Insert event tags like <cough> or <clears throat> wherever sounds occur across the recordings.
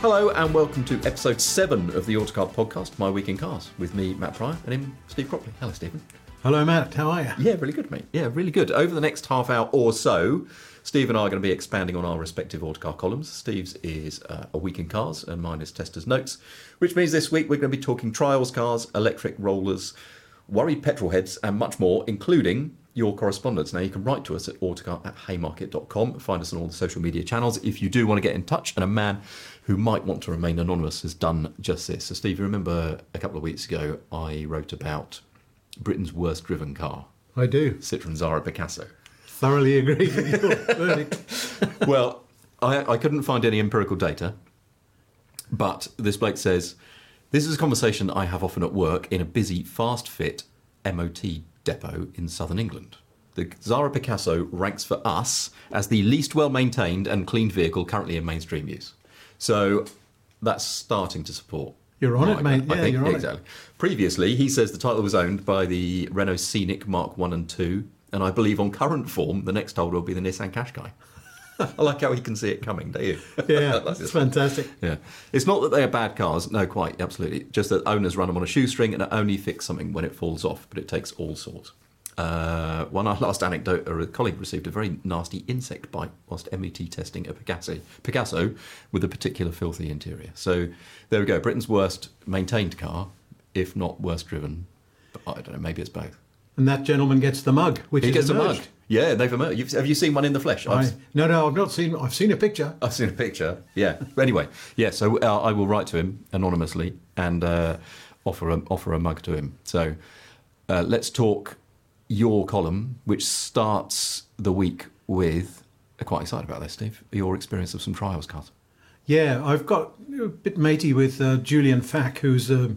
Hello and welcome to episode 7 of the Autocar podcast, My Week in Cars, with me, Matt Pryor, and him, Steve Cropley. Hello, Stephen. Hello, Matt. How are you? Yeah, really good, mate. Yeah, really good. Over the next half hour or so, Steve and I are going to be expanding on our respective Autocar columns. Steve's is uh, A Week in Cars, and mine is Tester's Notes, which means this week we're going to be talking trials cars, electric rollers, worried petrol heads, and much more, including your correspondence. Now, you can write to us at autocar at haymarket.com. Find us on all the social media channels if you do want to get in touch. And a man who might want to remain anonymous has done just this. So, Steve, you remember a couple of weeks ago I wrote about Britain's worst driven car, I do. Citroen Xsara Picasso. Thoroughly agree with your <laughs> verdict. well, I, I couldn't find any empirical data, but this Blake says this is a conversation I have often at work in a busy, fast fit MOT depot in southern England. The Xsara Picasso ranks for us as the least well maintained and cleaned vehicle currently in mainstream use. So that's starting to support. You're on it, mate. I Yeah, think, you're on it. exactly. Previously, he says the title was owned by the Renault Scenic Mark 1 and 2, and I believe on current form, the next holder will be the Nissan Qashqai. <laughs> I like how he can see it coming, don't you? Yeah, <laughs> That's just- fantastic. yeah. It's not that they are bad cars. No, quite, absolutely. Just that owners run them on a shoestring and only fix something when it falls off, but it takes all sorts. Uh, one <laughs> last anecdote a colleague received a very nasty insect bite whilst MET testing a Picasso, Picasso with a particular filthy interior. So there we go. Britain's worst maintained car, if not worst driven. But I don't know, maybe it's both. And that gentleman gets the mug, which He gets a mug. Yeah, they've emerged. You've, have you seen one in the flesh? I, no, no, I've not seen. I've seen a picture. I've seen a picture. Yeah. Anyway, yeah. So uh, I will write to him anonymously and uh, offer a, offer a mug to him. So uh, let's talk your column, which starts the week with. I'm quite excited about this, Steve. Your experience of some trials cars. Yeah, I've got a bit matey with uh, Julian Fack, who's a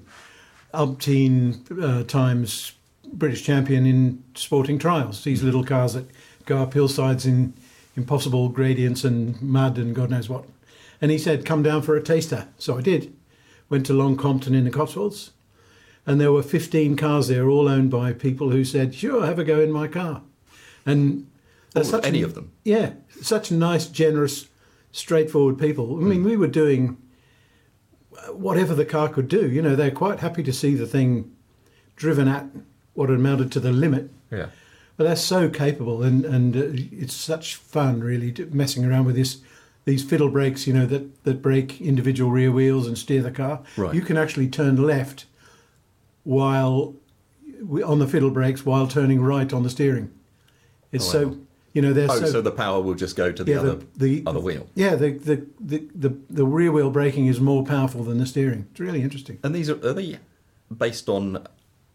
umpteen uh, times British champion in sporting trials. These little cars that go up hillsides in impossible gradients and mud and God knows what. And he said, "Come down for a taster." So I did. Went to Long Compton in the Cotswolds, and there were 15 cars there, all owned by people who said, "Sure, have a go in my car." And Or such any of them. yeah, such nice, generous, straightforward people. I mean, we were doing whatever the car could do. You know, they're quite happy to see the thing driven at what it amounted to the limit. Yeah. But they're so capable, and and uh, it's such fun, really, to- messing around with this. These fiddle brakes, you know, that, that break individual rear wheels and steer the car. Right. You can actually turn left while on the fiddle brakes while turning right on the steering. It's Oh, wow. so You know, they're Oh, so, so, the power will just go to the yeah, other the, the other wheel. Yeah, the, the the the the rear wheel braking is more powerful than the steering. It's really interesting. And these are are they based on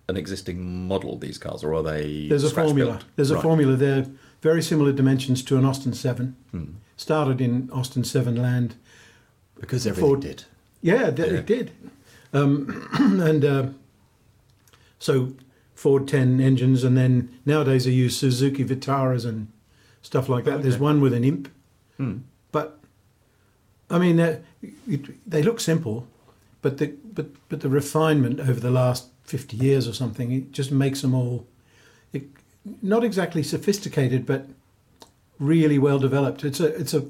an existing model? These cars, or are they? There's a formula. built? There's a formula. They're very similar dimensions to an Austin Seven. Hmm. Started in Austin Seven land. because everything Ford- did. Yeah, it, Yeah. it did. Um, <clears throat> and uh, so Ford 10 engines, and then nowadays they use Suzuki Vitaras and stuff like that. There's one with an imp. Hmm. But, I mean, uh, it, they look simple, but the, but, but the refinement over the last 50 years or something, it just makes them all it, not exactly sophisticated, but really well developed. It's a, it's a,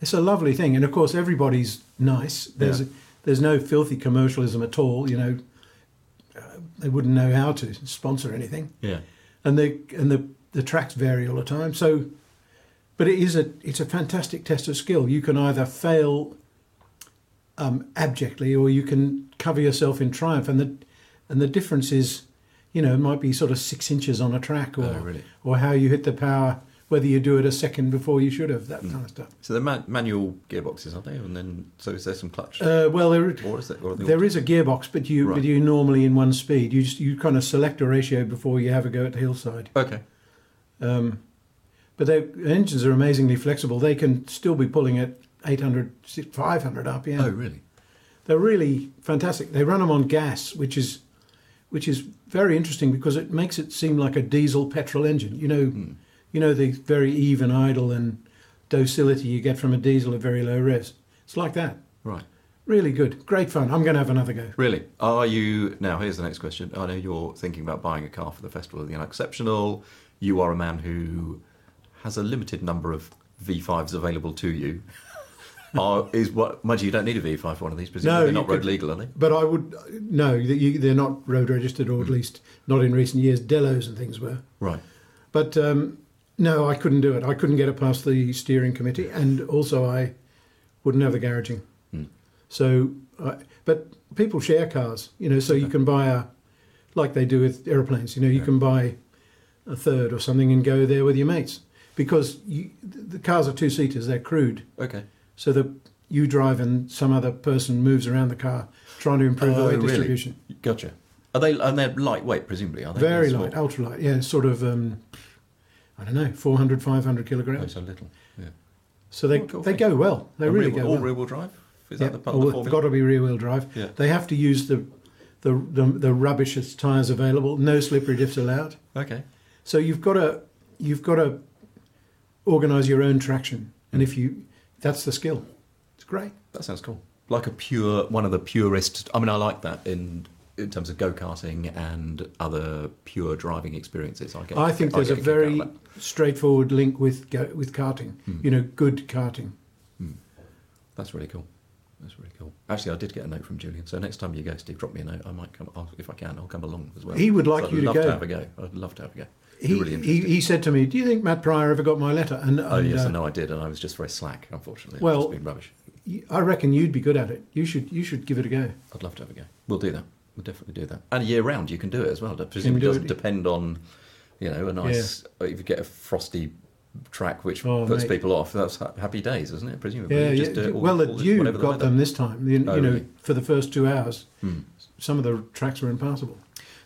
it's a lovely thing, and of course everybody's nice. There's Yeah. there's no filthy commercialism at all. You know, uh, they wouldn't know how to sponsor anything, Yeah. and the and the the tracks vary all the time. So, but it is a it's a fantastic test of skill. You can either fail um, abjectly, or you can cover yourself in triumph, and the and the difference is, you know, it might be sort of six inches on a track, or Oh, really? or how you hit the power, whether you do it a second before you should have, that kind of stuff. So they're man- manual gearboxes, aren't they? And then so is there some clutch? Uh, well, there, or is? Or are there is a gearbox, but you Right. but you normally in one speed. You just you kind of select a ratio before you have a go at the hillside. Okay. Um, but their engines are amazingly flexible. They can still be pulling at 800, 500 RPM. Oh, really? They're really fantastic. They run them on gas, which is which is very interesting because it makes it seem like a diesel petrol engine. You know, hmm. you know the very even idle and docility you get from a diesel at very low revs. It's like that. Right. Really good, great fun. I'm going to have another go. Really? Are you now? Here's the next question. I know you're thinking about buying a car for the festival of the unexceptional. You are a man who has a limited number of V5s available to you. Are, is what? Mind you, you don't need a V5 for one of these. Presumably No, they're not road could- legal, are they? But I would no, you- they're not road registered, or at least not in recent years. Dellows and things were. Right. But um, no, I couldn't do it. I couldn't get it past the steering committee, and also I wouldn't have the garaging. So, I, but people share cars, you know. So you can buy a, like they do with airplanes. You know, you can buy a third or something and go there with your mates because you, the cars are two seaters. They're crude, Okay. So that you drive and some other person moves around the car trying to improve the Oh, weight really? distribution. Gotcha. Are they? And they're lightweight, presumably, are they? Very light, ultra light. Yeah, sort of. Um, I don't know, 400, 500 Oh, kilograms. so little. Yeah. So they Oh, cool they thing. go well. They And really rear, go all well. rear-wheel drive. Is Yeah, that the part oh, the got to be rear wheel drive. Yeah. They have to use the the the, the rubbishest tyres available. No slippery diffs allowed. Okay. So you've got to you've got to organise your own traction, and if you that's the skill. It's great. That sounds cool. Like a pure, one of the purest. I mean, I like that in in terms of go karting and other pure driving experiences. I get. I think I there's a kick out of very straightforward link with go, with karting. Hmm. You know, good karting. That's really cool. That's really cool. Actually, I did get a note from Julian. So next time you go, Steve, drop me a note. I might come I'll, if I can. I'll come along as well. He would like I'd you to love go. to have a go. I'd love to have a go. He, really he he said to me, "Do you think Matt Pryor ever got my letter?" And, oh yes, uh, I know I did, and I was just very slack. Unfortunately, Well- it's been rubbish. I reckon you'd be good at it. You should you should give it a go. I'd love to have a go. We'll do that. We'll definitely do that. And year round, you can do it as well. Presumably, do it doesn't it. depend on, you know, a nice. If you get a frosty track which Oh, puts mate. people off, that's happy days, isn't it? Presumably, Yeah, You yeah. do it all- well, the all- whatever the got them this time. You, Oh, you know, really? for the first two hours, Hmm. some of the tracks were impassable.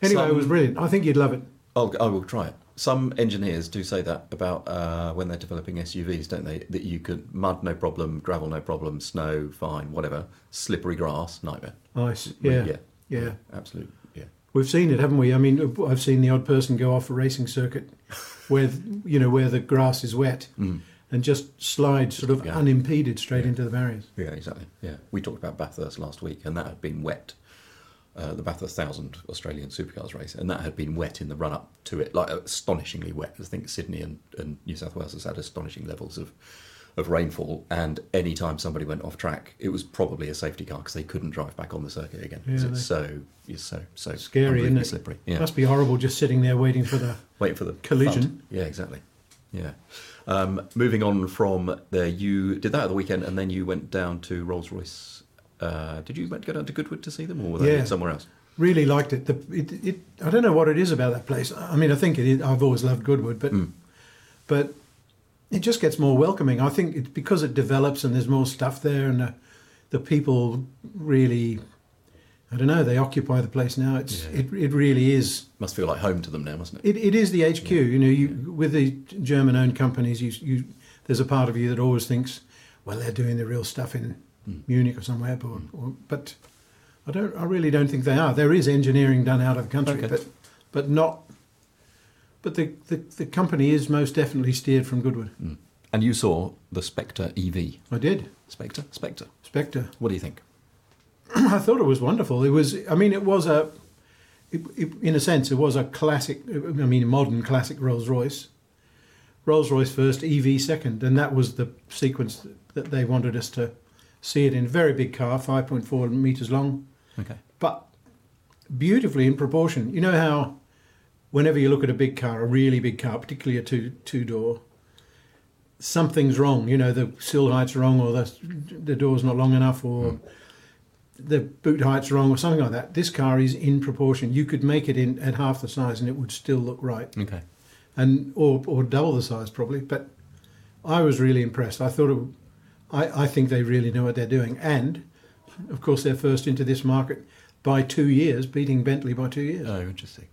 Anyway, Some- it was brilliant. I think you'd love it. I'll, I will try it. Some engineers do say that about uh, when they're developing SUVs, don't they? That you could mud no problem, gravel no problem, snow fine, whatever. Slippery grass nightmare. Nice. Yeah. yeah, Yeah. absolute. Yeah, We've seen it, haven't we? I mean, I've seen the odd person go off a racing circuit <laughs> where you know where the grass is wet and just slide sort of Yeah. unimpeded straight into the barriers. yeah, exactly. Yeah, we talked about Bathurst last week, and that had been wet. Uh, the Bathurst Thousand Australian Supercars race, and that had been wet in the run up to it, like astonishingly wet. I think Sydney and, and New South Wales has had astonishing levels of of rainfall, and any time somebody went off track, it was probably a safety car because they couldn't drive back on the circuit again. 'cause Yeah, it's so it's so so Scary, it? slippery. Yeah, Must be horrible just sitting there waiting for the. waiting for the Collision. thud. Yeah, exactly. Yeah. Um, moving on from there, you did that at the weekend, and then you went down to Rolls Royce. Uh, did you go down to Goodwood to see them, or were they Yeah. somewhere else? Really liked it. The, it, it. I don't know what it is about that place. I mean, I think it is, I've always loved Goodwood, but Mm. but it just gets more welcoming. I think it's because it develops and there's more stuff there, and the, the people really, I don't know, they occupy the place now. It's Yeah. it, it really is. Must feel like home to them now, mustn't it? It, it is the HQ. You know, you with the German-owned companies, you you there's a part of you that always thinks, well, they're doing the real stuff in Munich or somewhere, but, or, but I don't. I really don't think they are. There is engineering done out of the country, Okay. but but not. But the, the the company is most definitely steered from Goodwood. Hmm. And you saw the Spectre EV. I did. Spectre? Spectre. Spectre. What do you think? <clears throat> I thought it was wonderful. It was. I mean, it was a. It, it, in a sense, it was a classic. I mean, modern classic Rolls Royce. Rolls Royce first, EV second, and that was the sequence that they wanted us to see it in. a Very big car, five point four meters long, Okay. but beautifully in proportion. You know how, whenever you look at a big car, a really big car, particularly a two two door, something's wrong. You know, the sill height's wrong, or the the door's not long enough, or hmm. the boot height's wrong, or something like that. This car is in proportion. You could make it in at half the size, and it would still look right, Okay. and or or double the size probably. But I was really impressed. I thought it. I, I think they really know what they're doing, and of course they're first into this market by two years, beating Bentley by two years. Oh, interesting.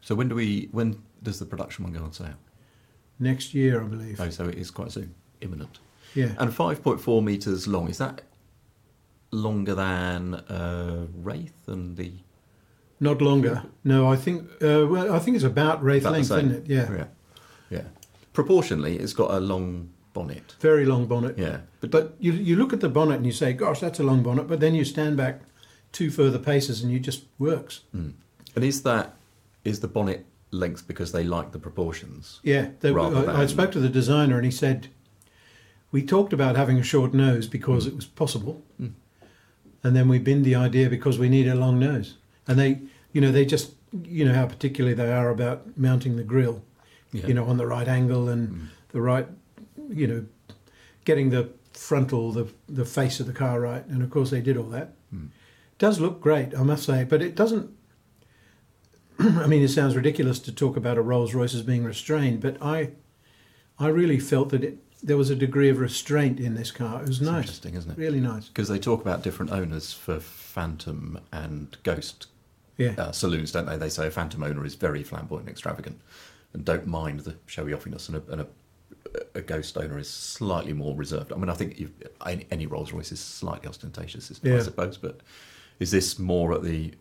So when do we? When does the production one go on sale? Next year, I believe. Oh, so it is quite soon, imminent. Yeah. And five point four meters long. Is that longer than uh, Wraith and the? Not longer. No, I think. Uh, well, I think it's about Wraith about length, isn't it? Yeah. Yeah. Yeah. Proportionally, it's got a long bonnet. Very long bonnet. Yeah. But, but you you look at the bonnet and you say, "Gosh, that's a long bonnet," but then you stand back two further paces and you just works. And is that is the bonnet length because they like the proportions? Yeah. They, I, I spoke to the designer and he said, "We talked about having a short nose because Mm. it was possible, and then we binned the idea because we need a long nose." And they, you know, they just, you know, how particular they are about mounting the grill, Yeah. Mm. you know, on the right angle and the right, you know, getting the frontal, the the face of the car right. And of course, they did all that. Mm. Does look great, I must say, but it doesn't. <clears throat> I mean, it sounds ridiculous to talk about a Rolls Royce as being restrained, but I, I really felt that it there was a degree of restraint in this car. It was It's nice, interesting, isn't it? really nice. Because they talk about different owners for Phantom and Ghost Yeah, uh, saloons, don't they? They say a Phantom owner is very flamboyant and extravagant and don't mind the showy offiness, and a, and a, a Ghost owner is slightly more reserved. I mean, I think any, any Rolls Royce is slightly ostentatious, it, I suppose, but is this more at the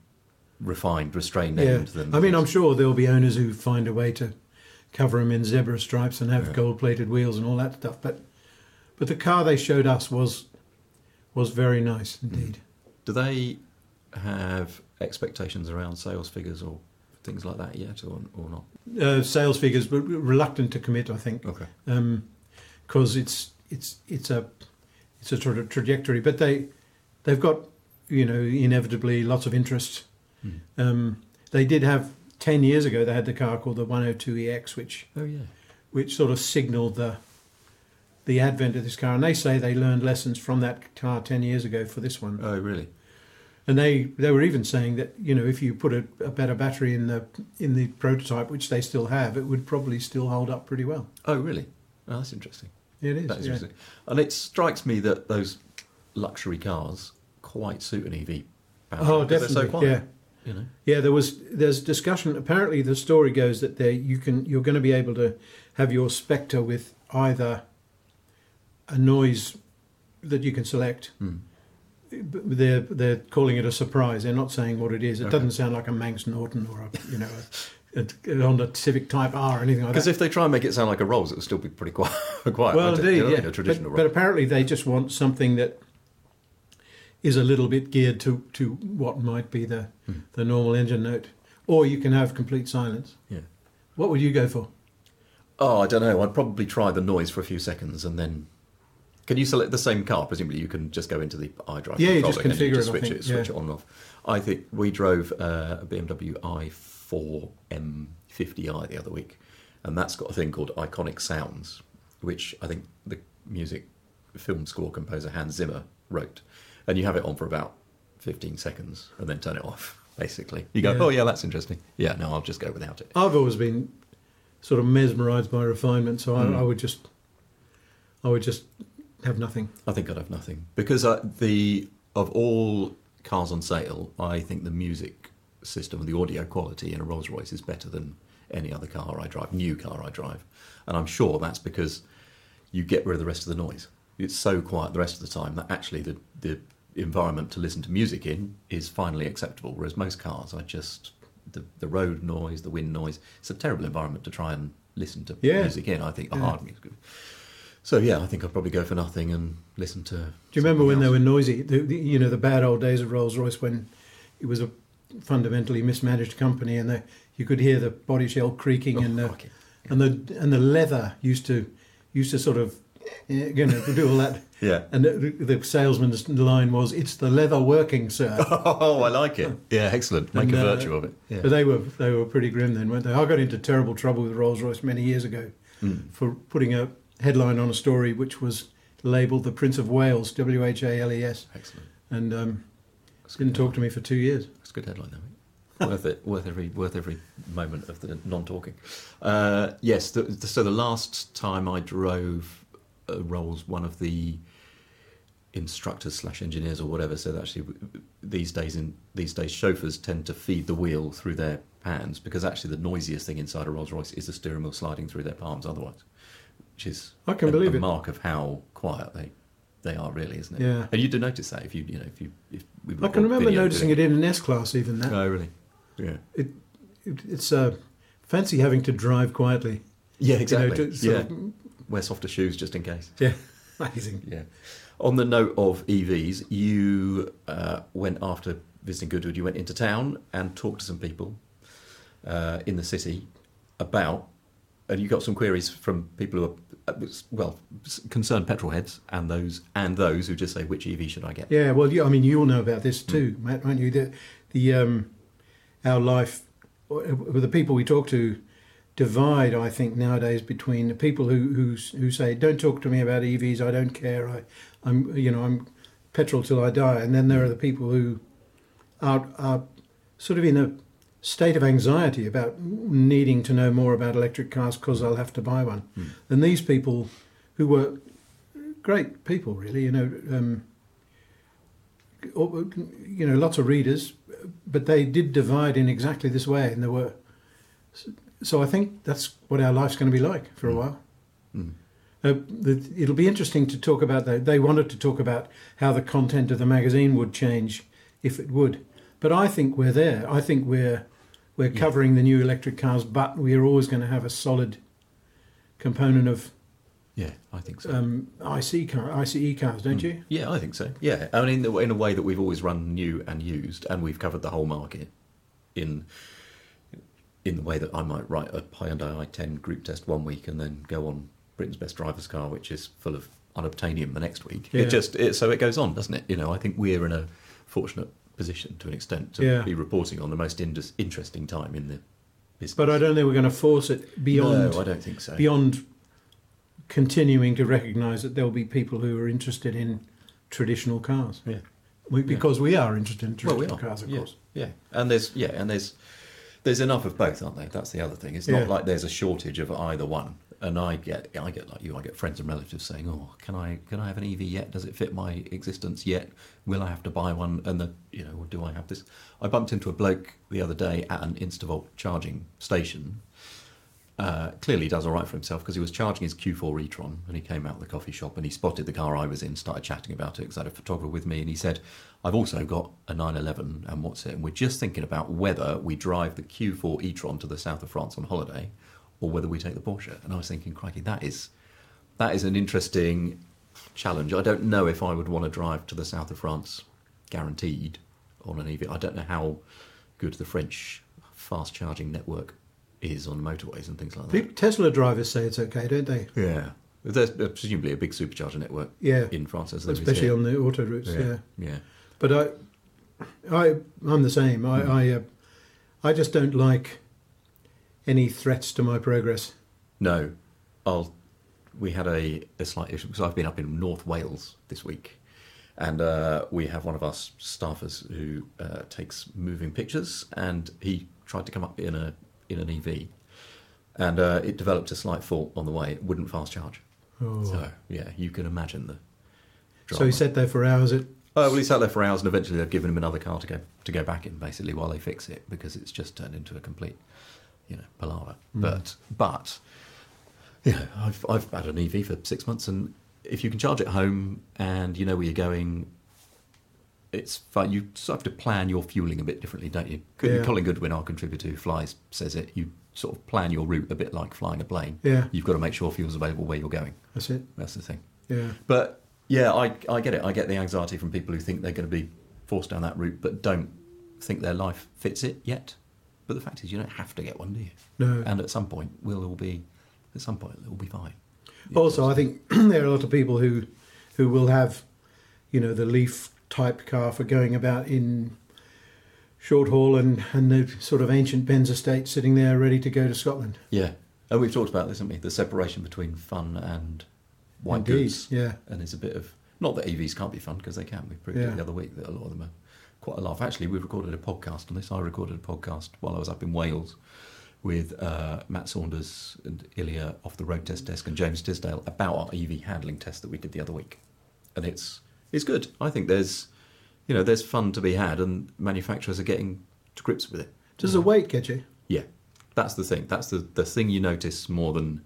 refined, restrained yeah. end than. I mean, I'm sure there'll be owners who find a way to cover them in zebra stripes and have Yeah. gold-plated wheels and all that stuff. But, but the car they showed us was, was very nice mm. indeed. Do they have expectations around sales figures or things like that yet, or, or not? Uh, sales figures, but reluctant to commit. I think. Okay. because it's it's it's a it's a sort of trajectory. But they they've got you know inevitably lots of interest. Um, they did have ten years ago. They had the car called the 102EX, which Oh, yeah. which sort of signalled the the advent of this car. And they say they learned lessons from that car ten years ago for this one. Oh, really? And they, they were even saying that you know if you put a, a better battery in the in the prototype, which they still have, it would probably still hold up pretty well. Oh, really? Oh, that's interesting. It is. That is yeah. interesting. And it strikes me that those luxury cars quite suit an EV. battery, Oh, definitely. so quiet, yeah. You know. Yeah, there was there's discussion. Apparently, the story goes that there you can you're going to be able to have your Spectre with either a noise that you can select. Hmm. They're they're calling it a surprise. They're not saying what it is. It Okay. doesn't sound like a Manx Norton or a you know a, a Honda Civic Type R or anything like that. Because if they try and make it sound like a Rolls, it will still be pretty quiet. <laughs> quiet well, indeed, yeah. like a traditional but, but apparently, they just want something that is a little bit geared to to what might be the Hmm. the normal engine note, or you can have complete silence. yeah. What would you go for? Oh, I don't know. I'd probably try the noise for a few seconds and then. Can you select the same car? Presumably, you can just go into the iDrive. Yeah, you just and configure just it, I switch think, it, switch yeah. it on and off. I think we drove uh, a BMW i4 M50i the other week, and that's got a thing called Iconic Sounds, which I think the music film score composer Hans Zimmer wrote, and you have it on for about 15 seconds and then turn it off. Basically, you go, Yeah. oh yeah, that's interesting. Yeah, no, I'll just go without it. I've always been sort of mesmerised by refinement, so Hmm. I, I would just I would just have nothing. I think I'd have nothing because uh, the of all cars on sale, I think the music system, and the audio quality in a Rolls Royce is better than any other car I drive, new car I drive, and I'm sure that's because you get rid of the rest of the noise. It's so quiet the rest of the time that actually the the environment to listen to music in is finally acceptable. Whereas most cars, I just the the road noise, the wind noise, it's a terrible environment to try and listen to Yeah. music in. I think Yeah. hard music. So yeah, I think I'd probably go for nothing and listen to. Do you remember when they were noisy? The, the, you know, the bad old days of Rolls Royce when it was a fundamentally mismanaged company, and the, you could hear the body shell creaking, and the, crikey. and the and the leather used to used to sort of eh, you know do all that. <laughs> Yeah. And the, the salesman's line was, "It's the leather working, sir." <laughs> Oh, I like it. Yeah, excellent. Make And, a uh, virtue of it. Yeah. But they were they were pretty grim then, weren't they? I got into terrible trouble with Rolls Royce many years ago Hmm. for putting a headline on a story which was labelled "The Prince of Wales," W H A L E S, Excellent. and um, didn't talk to me for two years. It's a good headline, though. worth it. <laughs> Worth every worth every moment of the non-talking. Uh, yes. The, the, so the last time I drove a Rolls, one of the instructors slash engineers or whatever said actually these days in these days chauffeurs tend to feed the wheel through their hands because actually the noisiest thing inside a Rolls Royce is the steering wheel sliding through their palms otherwise, which is I can a, believe a it. mark of how quiet they they are really, isn't it? Yeah. And you do notice that if you you know if you if we I can remember noticing it in an S class, even that. Oh really? Yeah. It, it, it's uh, fancy having to drive quietly. Yeah, You know, exactly. to yeah. of- Wear softer shoes just in case. yeah, <laughs> amazing. Yeah. On the note of EVs, you uh, went after visiting Goodwood, you went into town and talked to some people uh, in the city about, and you got some queries from people who are, uh, well, concerned petrol heads and those and those who just say, which EV should I get? Yeah, well, you, I mean, you all know about this Hmm. too, Matt, won't you? The, the um, our life, with the people we talk to, divide. I think nowadays between the people who who who say, "Don't talk to me about EVs. I don't care. I, I'm, you know, I'm petrol till I die," and then there are the people who are are sort of in a state of anxiety about needing to know more about electric cars because I'll have to buy one. And these people, who were great people, really, you know. Um, you know, lots of readers, but they did divide in exactly this way, and there were. So I think that's what our life's going to be like for a while. Uh, the, it'll be interesting to talk about that. They wanted to talk about how the content of the magazine would change if it would, but I think we're there. I think we're we're covering the new electric cars, but we are always going to have a solid component of Yeah, I think so. um, IC car, ICE cars, don't you? Yeah, I think so. Yeah, I mean, in, the, in a way that we've always run new and used, and we've covered the whole market in in the way that I might write a Hyundai i10 group test one week and then go on Britain's best driver's car, which is full of unobtainium the next week. Yeah. It just it, so it goes on, doesn't it? You know, I think we're in a fortunate position to an extent to Yeah. be reporting on the most indus interesting time in the business. But I don't think we're going to force it beyond no, I don't think so. beyond continuing to recognise that there'll be people who are interested in traditional cars. yeah. We, because we are interested in Well, traditional we cars, of yeah. course. Yeah, and there's yeah, and there's there's enough of both, aren't there? That's the other thing. It's Yeah. not like there's a shortage of either one. And I get I get like you, I get friends and relatives saying, "Oh, can I can I have an EV yet? Does it fit my existence yet? Will I have to buy one? And the you know, do I have this?" I bumped into a bloke the other day at an Instavolt charging station. Uh, clearly does all right for himself because he was charging his Q4 e-tron and he came out of the coffee shop and he spotted the car I was in, started chatting about it because I had a photographer with me and he said, I've also got a 911 and what's it? And we're just thinking about whether we drive the Q4 e-tron to the south of France on holiday or whether we take the Porsche. And I was thinking, crikey, that is, that is an interesting challenge. I don't know if I would want to drive to the south of France guaranteed on an EV. I don't know how good the French fast charging network is on motorways and things like that. Tesla drivers say it's okay, don't they? Yeah. There's presumably a big supercharger network Yeah. in France as Especially on the auto routes. Yeah. yeah. yeah. But I, I, I'm the same. I, Hmm. I, uh, I just don't like any threats to my progress. No, I'll. We had a, a slight issue because I've been up in North Wales this week, and uh, we have one of our staffers who uh, takes moving pictures, and he tried to come up in a in an EV, and uh, it developed a slight fault on the way. It wouldn't fast charge, Oh. So yeah, you can imagine the. So he sat there for hours. At Oh well, he sat there for hours, and eventually they've given him another car to go to go back in, basically, while they fix it, because it's just turned into a complete, you know, palaver. Mm. But but, you know, I've I've had an EV for six months, and if you can charge at home and you know where you're going, it's fine. You sort of have to plan your fueling a bit differently, don't you? Yeah. Colin Goodwin, our contributor who flies, says it. You sort of plan your route a bit like flying a plane. Yeah. You've got to make sure fuel's available where you're going. that's it. That's the thing. Yeah. But yeah, I, I get it. I get the anxiety from people who think they're going to be forced down that route, but don't think their life fits it yet. But the fact is, you don't have to get one, do you? No. And at some point, we'll all be. At some point, it'll be fine. Also, I think <clears throat> there are a lot of people who who will have, you know, the Leaf type car for going about in short haul and and the sort of ancient Benz estate sitting there ready to go to Scotland. Yeah. And we've talked about this, haven't we? The separation between fun and white Indeed, goods. yeah. And it's a bit of not that EVs can't be fun because they can. We proved Yeah. it the other week that a lot of them are quite a laugh. Actually, we recorded a podcast on this. I recorded a podcast while I was up in Wales with uh, Matt Saunders and Ilya off the road test desk and James Disdale about our EV handling test that we did the other week, and it's it's good. I think there's you know there's fun to be had, and manufacturers are getting to grips with it. Does the weight get you? Yeah, that's the thing. That's the, the thing you notice more than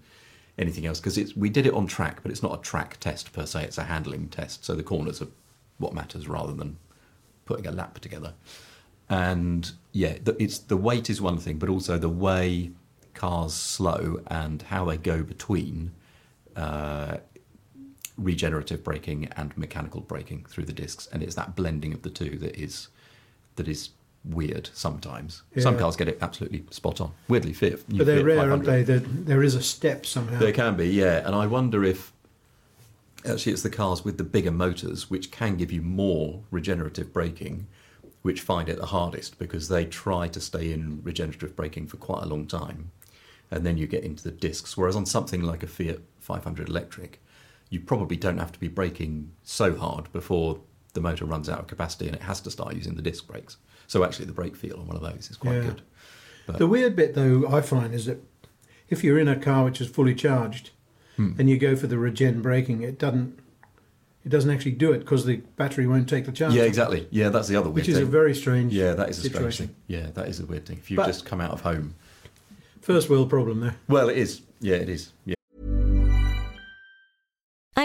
anything else because it's we did it on track, but it's not a track test per se. It's a handling test. So the corners are what matters rather than putting a lap together. And yeah, the, it's the weight is one thing, but also the way cars slow and how they go between uh, regenerative braking and mechanical braking through the discs, and it's that blending of the two that is that is weird sometimes. Some cars get it absolutely spot on. Weirdly fit. But they're rare, aren't they? There, there is a step somehow. There can be, yeah. And I wonder if actually it's the cars with the bigger motors which can give you more regenerative braking, which find it the hardest because they try to stay in regenerative braking for quite a long time. And then you get into the discs. Whereas on something like a Fiat 500 electric, you probably don't have to be braking so hard before the motor runs out of capacity and it has to start using the disc brakes. So actually, the brake feel on one of those is quite Yeah. good. But The weird bit, though, I find is that if you're in a car which is fully charged Hmm. and you go for the regen braking, it doesn't. It doesn't actually do it because the battery won't take the charge. yeah, exactly. Yeah, that's the other weird Which is thing. a very strange. Yeah, that is a strange thing. Yeah, that is a weird thing. If you But- just come out of home. First world problem there. Well, it is. Yeah, it is. Yeah.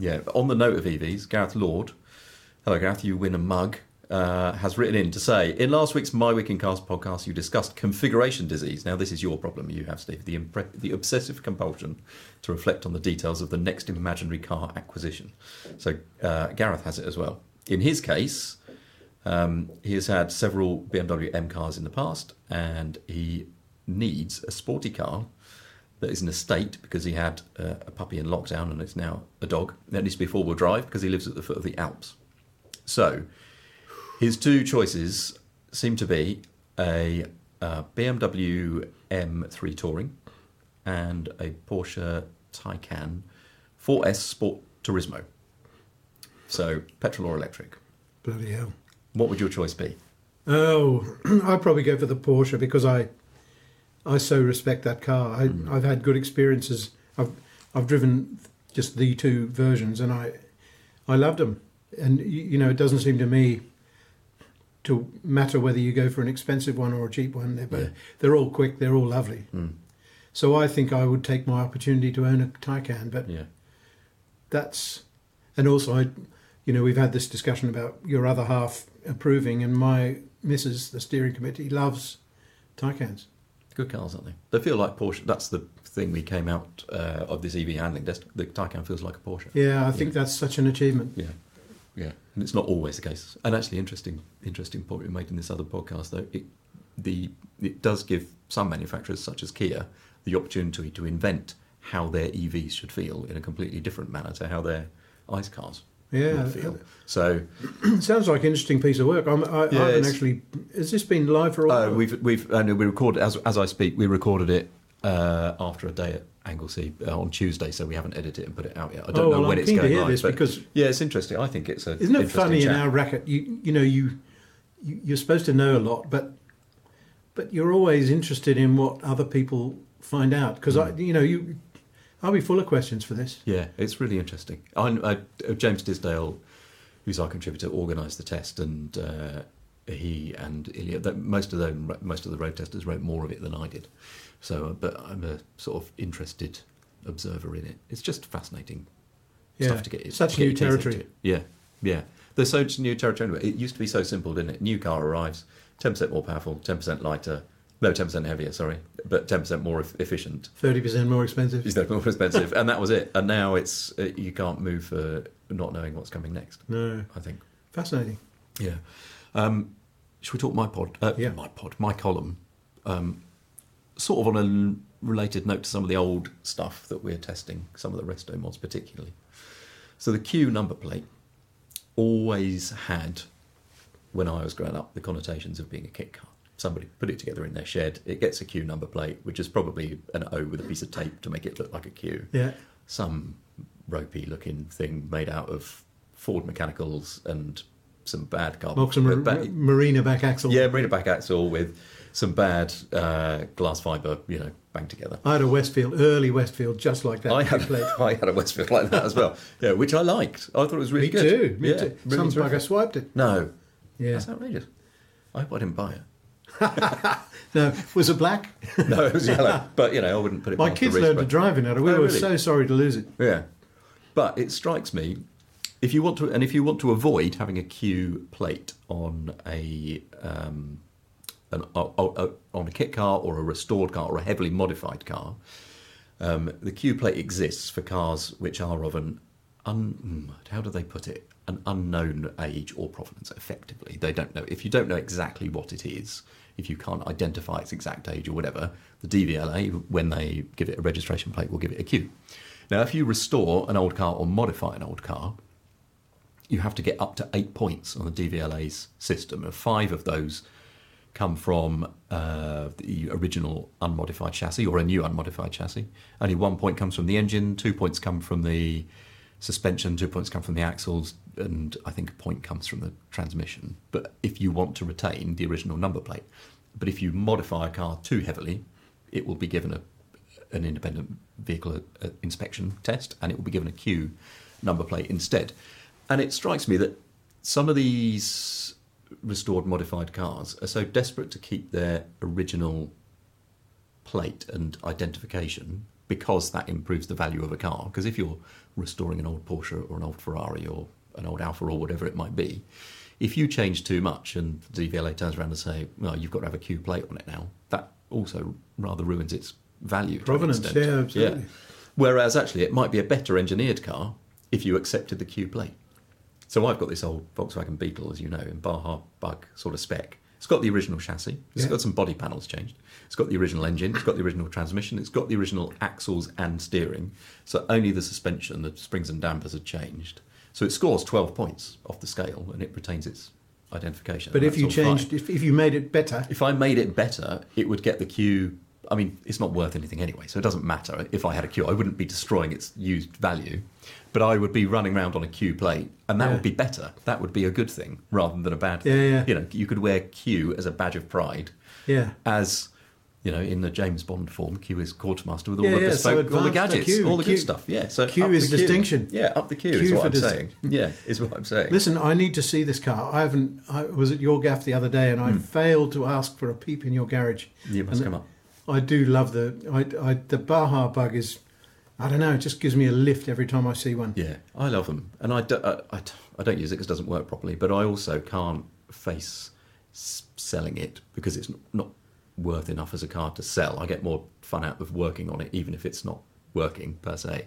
Yeah. On the note of EVs, Gareth Lord, hello Gareth, you win a mug, uh, has written in to say, in last week's My Week in Cars podcast, you discussed configuration disease. Now, this is your problem you have, Steve, the, impre- the obsessive compulsion to reflect on the details of the next imaginary car acquisition. So, uh, Gareth has it as well. In his case, um, he has had several BMW M cars in the past, and he needs a sporty car that is an estate because he had uh, a puppy in lockdown and it's now a dog. That needs to be four wheel drive because he lives at the foot of the Alps. So his two choices seem to be a uh, BMW M3 Touring and a Porsche Taycan 4S Sport Turismo. So petrol or electric. Bloody hell. What would your choice be? Oh, <clears throat> I'd probably go for the Porsche because I, I so respect that car. I, Hmm. I've had good experiences. I've, I've driven just the two versions, and I, I loved them. And you know, it doesn't seem to me to matter whether you go for an expensive one or a cheap one. They're, both, they're all quick. They're all lovely. So I think I would take my opportunity to own a Taycan, but Yeah. that's and also I, you know, we've had this discussion about your other half approving, and my missus, the steering committee, loves Taycans. Good cars, aren't they? They feel like Porsche. That's the thing we came out uh, of this EV handling test. The Taycan feels like a Porsche. Yeah, I think that's such an achievement. Yeah, yeah, and it's not always the case. And actually, interesting, interesting point we made in this other podcast, though. It, the it does give some manufacturers, such as Kia, the opportunity to invent how their EVs should feel in a completely different manner to how their ICE cars Yeah, feel. So It <clears throat> sounds like an interesting piece of work. I'm, I, Yeah, I haven't actually. Has this been live for a uh, while? we've we've and we recorded as as I speak. We recorded it uh, after a day at Anglesey uh, on Tuesday, so we haven't edited it and put it out yet. I don't Oh, know well, when I'm it's going to live, because- yeah, it's interesting. I think it's a Isn't it funny in our racket? You you know you, you you're supposed to know a lot, but but you're always interested in what other people find out because I you know you I'll be full of questions for this. Yeah, it's really interesting. I, I, uh, James Disdale, who's our contributor, organised the test, and uh, he and Ilya, most of them, most of the road testers wrote more of it than I did. So, uh, but I'm a sort of interested observer in it. It's just fascinating Yeah, stuff to get. such to new teeth territory. Yeah, yeah. There's so much new territory. anyway. It used to be so simple, didn't it? New car arrives, ten percent more powerful, ten percent lighter, no, ten percent heavier. Sorry, but ten percent more e- efficient. Thirty percent more expensive. Is that more expensive? and that was it. And now it's uh, you can't move for not knowing what's coming next. No, I think. fascinating. Yeah. Um, should we talk my pod? Uh, Yeah. My pod. My column. Um, sort of on a related note to some of the old stuff that we're testing, some of the resto mods particularly. So the Q number plate always had, when I was growing up, the connotations of being a kit car. Somebody put it together in their shed. It gets a Q number plate, which is probably an O with a piece of tape to make it look like a Q Yeah, some ropey looking thing made out of Ford mechanicals and some bad carbon. Mar- ba- marina back axle. yeah, marina back axle with some bad uh, glass fibre, you know, banged together. I had a Westfield, early Westfield, just like that. I had. <laughs> I had a Westfield like that as well, <laughs> yeah, which I liked. I thought it was really Me good. too. Me yeah, too. really Some bugger terrific. swiped it. No, Yeah. that's outrageous. I hope I didn't buy it. <laughs> No, was it black? No, it was yellow, but you know, I wouldn't put it. My kids learned to drive in it. We Oh, were really? so sorry to lose it. Yeah, but it strikes me if you want to, and if you want to avoid having a Q plate on a um, an, o- o- on a kit car or a restored car or a heavily modified car, um, the Q plate exists for cars which are of an un, how do they put it? An unknown age or provenance. Effectively, they don't know. If you don't know exactly what it is, if you can't identify its exact age or whatever, the DVLA, when they give it a registration plate, will give it a Q. Now, if you restore an old car or modify an old car, you have to get up to eight points on the DVLA's system, and five of those come from uh, the original unmodified chassis or a new unmodified chassis. Only one point comes from the engine, two points come from the suspension, two points come from the axles, and I think a point comes from the transmission. But if you want to retain the original number plate, but if you modify a car too heavily, it will be given a an independent vehicle uh, inspection test, and it will be given a Q number plate instead. And it strikes me that some of these restored modified cars are so desperate to keep their original plate and identification because that improves the value of a car. Because if you're restoring an old Porsche or an old Ferrari or an old Alfa or whatever it might be, if you change too much and the DVLA turns around and say, well, you've got to have a Q plate on it now, that also rather ruins its value. Provenance, yeah, absolutely. Whereas actually it might be a better engineered car if you accepted the Q plate. So I've got this old Volkswagen Beetle, as you know, in Baja bug sort of spec. It's got the original chassis. It's Yeah. got some body panels changed. It's got the original engine. It's got the original transmission. It's got the original axles and steering. So only the suspension, the springs and dampers are changed. So it scores 12 points off the scale and it retains its identification. But if you changed, if, if you made it better, If I made it better, it would get the Q. I mean, it's not worth anything anyway, so it doesn't matter. If I had a Q, I wouldn't be destroying its used value, but I would be running around on a Q plate, and that Yeah. would be better. That would be a good thing rather than a bad thing. Yeah, yeah. You know, you could wear Q as a badge of pride, yeah. as you know, in the James Bond form, Q is quartermaster with all Yeah, the yeah, so all the the gadgets, Q, all the Q- good stuff. Yeah, so Q is the distinction. Yeah, up the Q, is Q what for I'm dis- saying. Yeah, is what I'm saying. Listen, I need to see this car. I haven't. I was at your gaff the other day, and I hmm. failed to ask for a peep in your garage. You must And come up. I do love the I, I the Baja bug is I don't know it just gives me a lift every time I see one. Yeah, I love them, and I, do, uh, I, I, I don't use it because it doesn't work properly. But I also can't face selling it because it's not worth enough as a car to sell. I get more fun out of working on it, even if it's not working per se.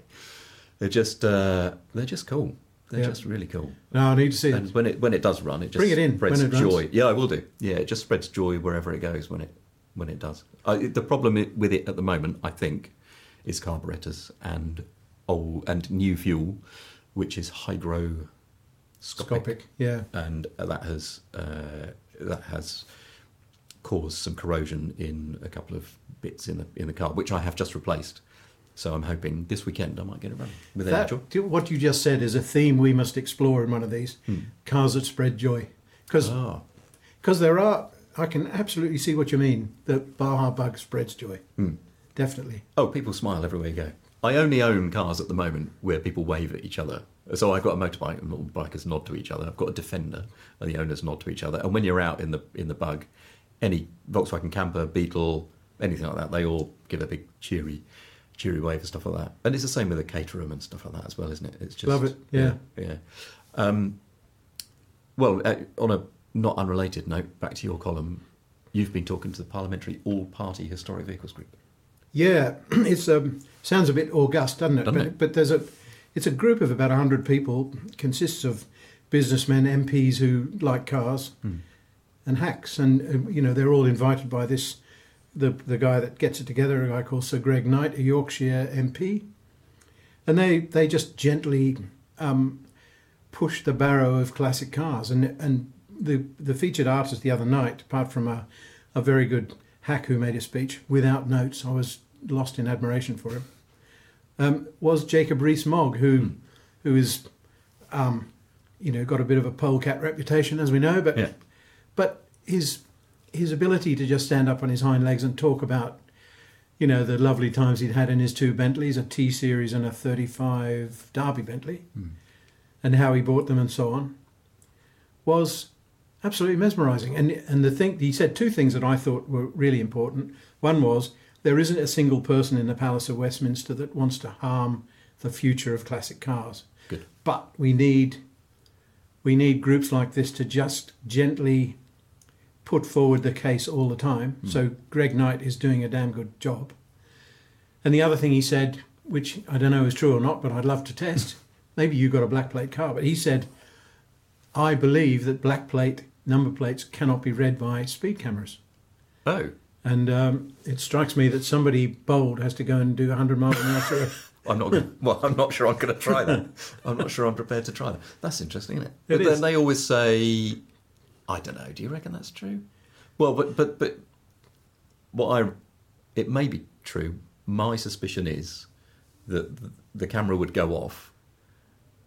They're just uh, they're just cool. They're Yeah. just really cool. No, I need to see And it. when it when it does run, it just Bring it in spreads it runs. joy. Yeah, I will do. Yeah, it just spreads joy wherever it goes when it when it does. Uh, the problem with it at the moment, I think, is carburetors and old and new fuel, which is hygroscopic, Scopic, yeah. and that has uh, that has caused some corrosion in a couple of bits in the in the car, which I have just replaced. So I'm hoping this weekend I might get it running with That, what you just said is a theme we must explore in one of these cars that spread joy, because Ah, there are. I can absolutely see what you mean. The Baja bug spreads joy, definitely. Oh, people smile everywhere you go. I only own cars at the moment where people wave at each other. So I've got a motorbike, and all bikers nod to each other. I've got a Defender, and the owners nod to each other. And when you're out in the in the bug, any Volkswagen Camper, Beetle, anything like that, they all give a big cheery, cheery wave and stuff like that. And it's the same with the Caterham and stuff like that as well, isn't it? It's just Love it, yeah. yeah. yeah. Um, well, uh, on a not unrelated note, back to your column, you've been talking to the Parliamentary All Party Historic Vehicles Group. Yeah, <clears throat> it's um, sounds a bit august, doesn't it? Doesn't but, it? but there's a it's a group of about hundred people. Consists of businessmen, MPs who like cars, and hacks, and uh, you know they're all invited by this the the guy that gets it together, a guy called Sir Greg Knight, a Yorkshire MP, and they they just gently um, push the barrow of classic cars. And and the the featured artist the other night, apart from a a very good hack who made a speech without notes, I was lost in admiration for him. Um, was Jacob Rees-Mogg, who who is um, you know got a bit of a polecat reputation, as we know, but Yeah. But his his ability to just stand up on his hind legs and talk about you know the lovely times he'd had in his two Bentleys, a T series and a 35 Derby Bentley, hmm. and how he bought them and so on, was absolutely mesmerising. And and the thing he said two things that I thought were really important. One was there isn't a single person in the Palace of Westminster that wants to harm the future of classic cars. Good. But we need we need groups like this to just gently put forward the case all the time. So Greg Knight is doing a damn good job. And the other thing he said, which I don't know is true or not, but I'd love to test. <laughs> Maybe you got a black plate car, but he said, I believe that black plate number plates cannot be read by speed cameras. Oh, And um, it strikes me that somebody bold has to go and do 100 miles an hour through. <laughs> I'm not. Gonna, well, I'm not sure I'm going to try that. <laughs> I'm not sure I'm prepared to try that. That's interesting, isn't it? It but is. then they always say, "I don't know." Do you reckon that's true? Well, but but but what I it may be true. My suspicion is that the, camera would go off,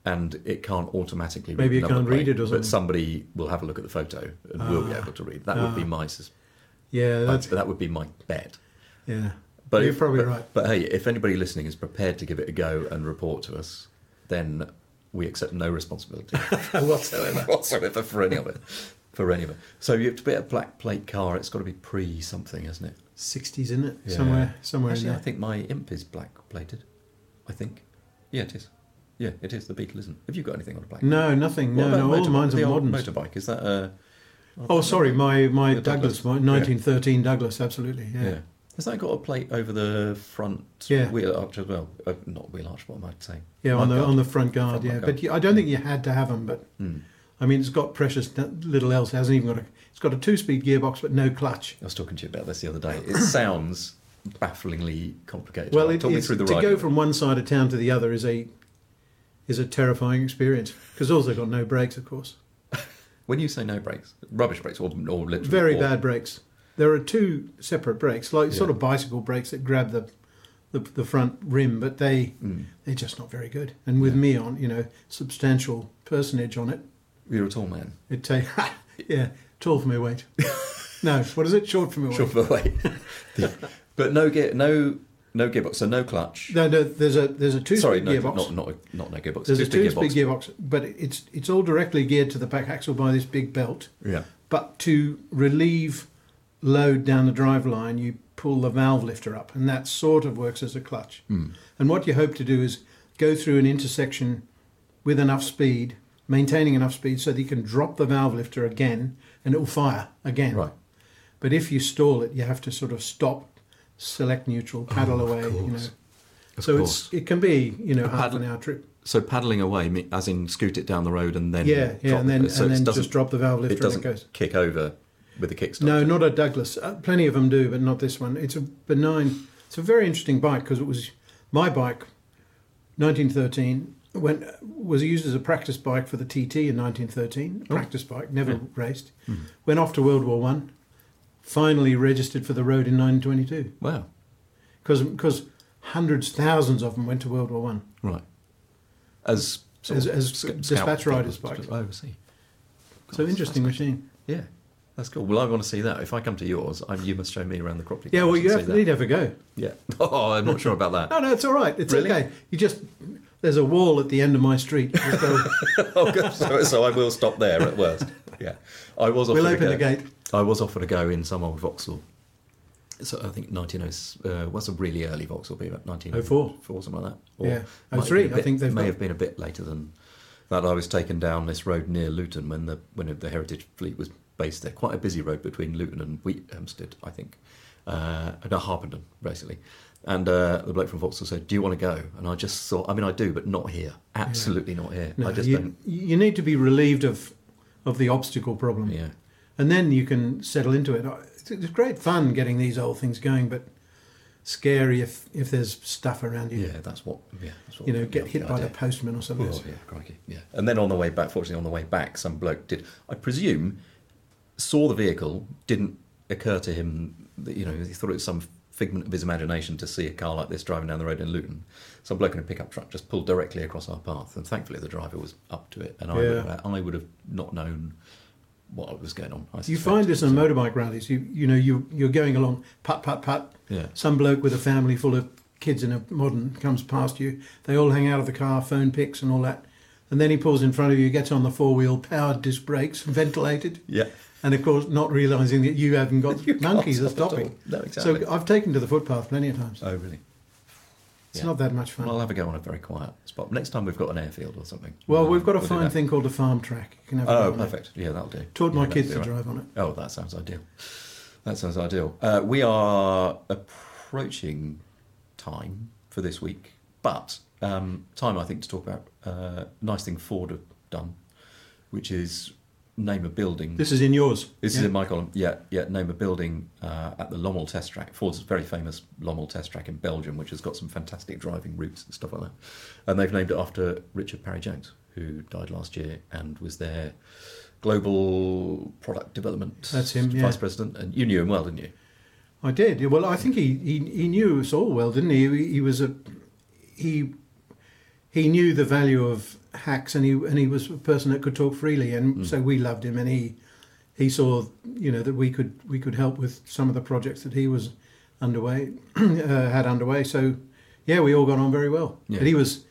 and it can't automatically. read Maybe it can't read it or something. But somebody will have a look at the photo and will be Ah. able to read. That would be my sus- Yeah, that's, that would be my bet. yeah. But You're if- probably but- right. But hey, if anybody listening is prepared to give it a go and report to us, then we accept no responsibility <laughs> whatsoever, <laughs> whatsoever for any of it. For any of it. So you have to be a black plate car. It's got to be pre something, isn't it? 60s, isn't it? Yeah. Somewhere, somewhere Actually, I think my imp is black plated. I think. Yeah, it is. Yeah, it is. The Beetle isn't. Have you got anything on a black? No, nothing. What No, no. All mine's are old moderns. motorbike. Is that a? Oh, sorry, my my Douglas, Douglas. my 1913 Douglas, absolutely. Yeah. Yeah. Has that got a plate over the front Yeah. wheel arch as well? Uh, not wheel arch, what am I saying? Yeah, on the on the front guard. Front yeah, mudguard. but I don't think you had to have them. But Hmm. I mean, it's got precious little else. It hasn't even got a. It's got a two-speed gearbox, but no clutch. I was talking to you about this the other day. It sounds bafflingly complicated. Well, Like, it, it's, the to riding. go from one side of town to the other is a is a terrifying experience because also got no brakes, of course. <laughs> When you say no brakes, rubbish brakes, or, or literally Very or- bad brakes. There are two separate brakes, like sort of bicycle brakes that grab the the, the front rim, but they Hmm. they're just not very good. And with me on, you know, substantial personage on it, You're a tall man. it take <laughs> yeah, tall for my weight. <laughs> no, what is it? Short for my weight. Short for <laughs> the weight. but no gear, no no gearbox, so no clutch. No, no, there's a there's a two Sorry, speed no, gearbox. not not not no gearbox. there's a two speed gearbox, but it's it's all directly geared to the back axle by this big belt. Yeah. But to relieve load down the drive line, you pull the valve lifter up, and that sort of works as a clutch. Hmm. And what you hope to do is go through an intersection with enough speed, maintaining enough speed so that you can drop the valve lifter again and it will fire again. Right. But if you stall it, you have to sort of stop, select neutral, paddle Oh, of away. You know. Of so course. it's it can be you know half an hour trip. So paddling away, as in scoot it down the road and then Yeah, yeah, and then. So and then just drop the valve lifter It doesn't and it goes. kick over with the kickstart. No, not a Douglas. Uh, plenty of them do, but not this one. It's a benign. It's a very interesting bike because it was my bike, 1913. When was used as a practice bike for the TT in 1913. Oh. Practice bike, never raced. Mm-hmm. Went off to World War One. Finally registered for the road in 1922 Wow. because because hundreds, thousands of them went to World War One. Right. As As- as sc- dispatch riders' bikes. I see. So interesting machine. Yeah, that's cool. Well, I want to see that. If I come to yours, I, you must show me around the Cropley. Yeah, well, you have, need to have a go. Yeah. <laughs> Oh, I'm not sure about that. No, no, it's all right. It's Really? okay. You just there's a wall at the end of my street. <laughs> Oh. So, so I will stop there at worst. Yeah, I was. Offered We'll a open go. the gate. I was offered a go in some old Vauxhall. So I think 1900 uh, was a really early Vauxhall, be about 1904, something like that. Yeah. 03, been a I bit- think they've may got- have been a bit later than that. I was taken down this road near Luton when the when the Heritage Fleet was based there. Quite a busy road between Luton and Wheathampstead, I think. Uh, no, Harpenden, basically. And uh, the bloke from Vauxhall said, "Do you want to go?" And I just thought, I mean, I do, but not here. Absolutely not here. No, I just you, don't. you need to be relieved of of the obstacle problem. Yeah. And then you can settle into it. It's, great fun getting these old things going, but scary if, if there's stuff around you. Yeah, that's what. Yeah, that's what You know, get hit the by the postman or something. Oh, yeah, crikey. Yeah. And then on the way back, fortunately, on the way back, some bloke did, I presume, saw the vehicle, didn't occur to him, that, you know, he thought it was some figment of his imagination to see a car like this driving down the road in Luton. Some bloke in a pickup truck just pulled directly across our path, and thankfully the driver was up to it, and I, would, have, I would have not known what was going on. I You find this on So- motorbike rallies. You you know you you're going along, put put put. Yeah. Some bloke with a family full of kids in a modern comes past you. They all hang out of the car, phone pics and all that, and then he pulls in front of you, gets on the four wheel, powered disc brakes, ventilated. Yeah. And of course, not realising that you haven't got <laughs> You monkeys are stop stopping. No, exactly. So I've taken to the footpath plenty of times. Oh, really? It's yeah. not that much fun. Well, I'll have a go on a very quiet spot. Next time we've got an airfield or something. Well, we've got a we'll fine thing called a farm track. You can have a Oh, go on that. perfect. Yeah, that'll do. Taught Yeah, my kids to right. drive on it. Oh, that sounds ideal. That sounds ideal. Uh, we are approaching time for this week, but um, time I think to talk about uh, nice thing Ford have done, which is name a building. This is in yours. This yeah? is in my column. Yeah, yeah. Name a building uh, at the Lommel Test Track. Ford's very famous Lommel Test Track in Belgium, which has got some fantastic driving routes and stuff like that. And they've named it after Richard Parry Jones, who died last year and was their global product development That's him, yeah. vice president. And you knew him well, didn't you? I did. Well, I think he, he, he knew us all well, didn't he? He, he was a he he knew the value of hacks, and he and he was a person that could talk freely, and so we loved him, and he he saw you know that we could we could help with some of the projects that he was underway <clears throat> uh, had underway. So yeah, we all got on very well. Yeah. But he was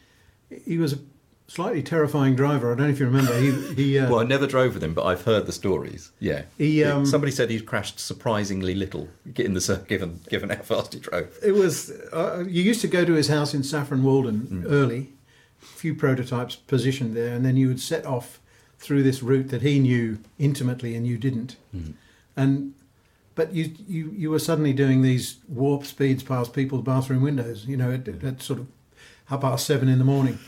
he was a slightly terrifying driver. I don't know if you remember. He he. Uh, Well, I never drove with him, but I've heard the stories. Yeah. He, um, Somebody said he'd crashed surprisingly little in the given given how fast he drove. It was. Uh, you used to go to his house in Saffron Walden early, a few prototypes positioned there, and then you would set off through this route that he knew intimately and you didn't. And but you you you were suddenly doing these warp speeds past people's bathroom windows. You know, at, at sort of half past seven in the morning,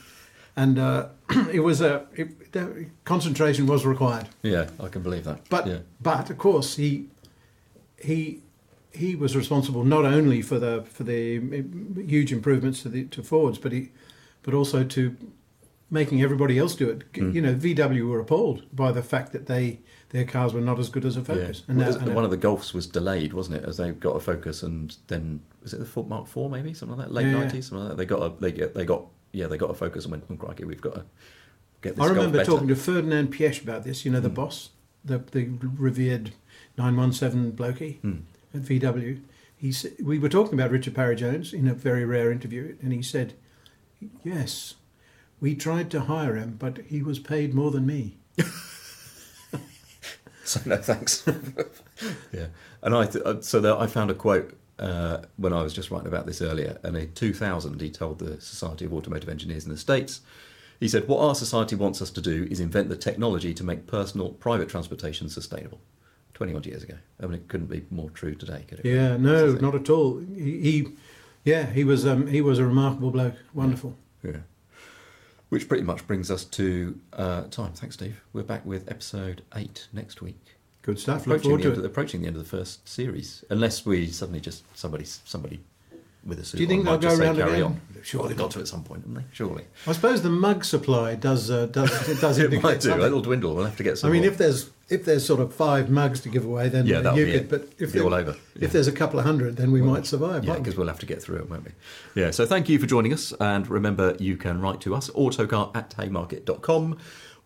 and uh, <clears throat> it was a it, concentration was required. Yeah, I can believe that. But yeah. but of course he he he was responsible not only for the for the huge improvements to the to Fords, but he but also to making everybody else do it. Hmm. You know, VW were appalled by the fact that they their cars were not as good as a Focus. Yeah. Well, now- one of the Golfs was delayed, wasn't it? As they got a Focus, and then was it the Ford Mark Four, maybe something like that, late Yeah, yeah. nineties, something like that. They got a they get they got yeah they got a Focus and went, oh, crikey, we've got to get this. I remember better." talking to Ferdinand Piëch about this. You know, the boss, the the revered nine one seven blokey at VW. He said, we were talking about Richard Parry Jones in a very rare interview, and he said, "Yes, we tried to hire him, but he was paid more than me." <laughs> So no thanks. <laughs> yeah, and I th- uh, so there, I found a quote uh, when I was just writing about this earlier, and in 2000 he told the Society of Automotive Engineers in the States. He said, "What our society wants us to do is invent the technology to make personal private transportation sustainable." 20 odd years ago. I mean, it couldn't be more true today, could it? Yeah, no, not at all. He, he yeah, he was um, he was a remarkable bloke. Wonderful. Yeah. Which pretty much brings us to uh, time. Thanks, Steve. We're back with episode eight next week. Good stuff. Look forward the, to end it. approaching the end of the first series, unless we suddenly just somebody somebody with a suit Do you think on they'll go say round carry again? on. Surely they've got to at some point, haven't they? Surely. I suppose the mug supply does uh, does it <laughs> does It might do. something. It'll dwindle. We'll have to get some. I mean, more. if there's if there's sort of five mugs to give away, then Yeah, that'll you be could. But if there- all over. Yeah. if there's a couple of hundred, then we might survive. Yeah, because we? we'll have to get through it, won't we? Yeah, so thank you for joining us. And remember, you can write to us, autocar at haymarket.com,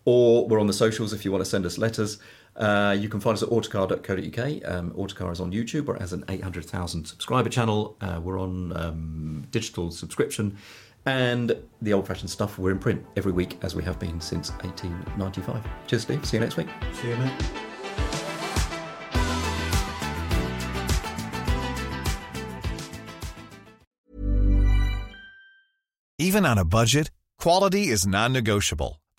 or we're on the socials if you want to send us letters. Uh, you can find us at autocar.co.uk. Um, Autocar is on YouTube. We're as an 800,000 subscriber channel. Uh, we're on um, digital subscription. And the old fashioned stuff, we're in print every week as we have been since 1895. Cheers, Steve. See you next week. See you, mate. Even on a budget, quality is non-negotiable.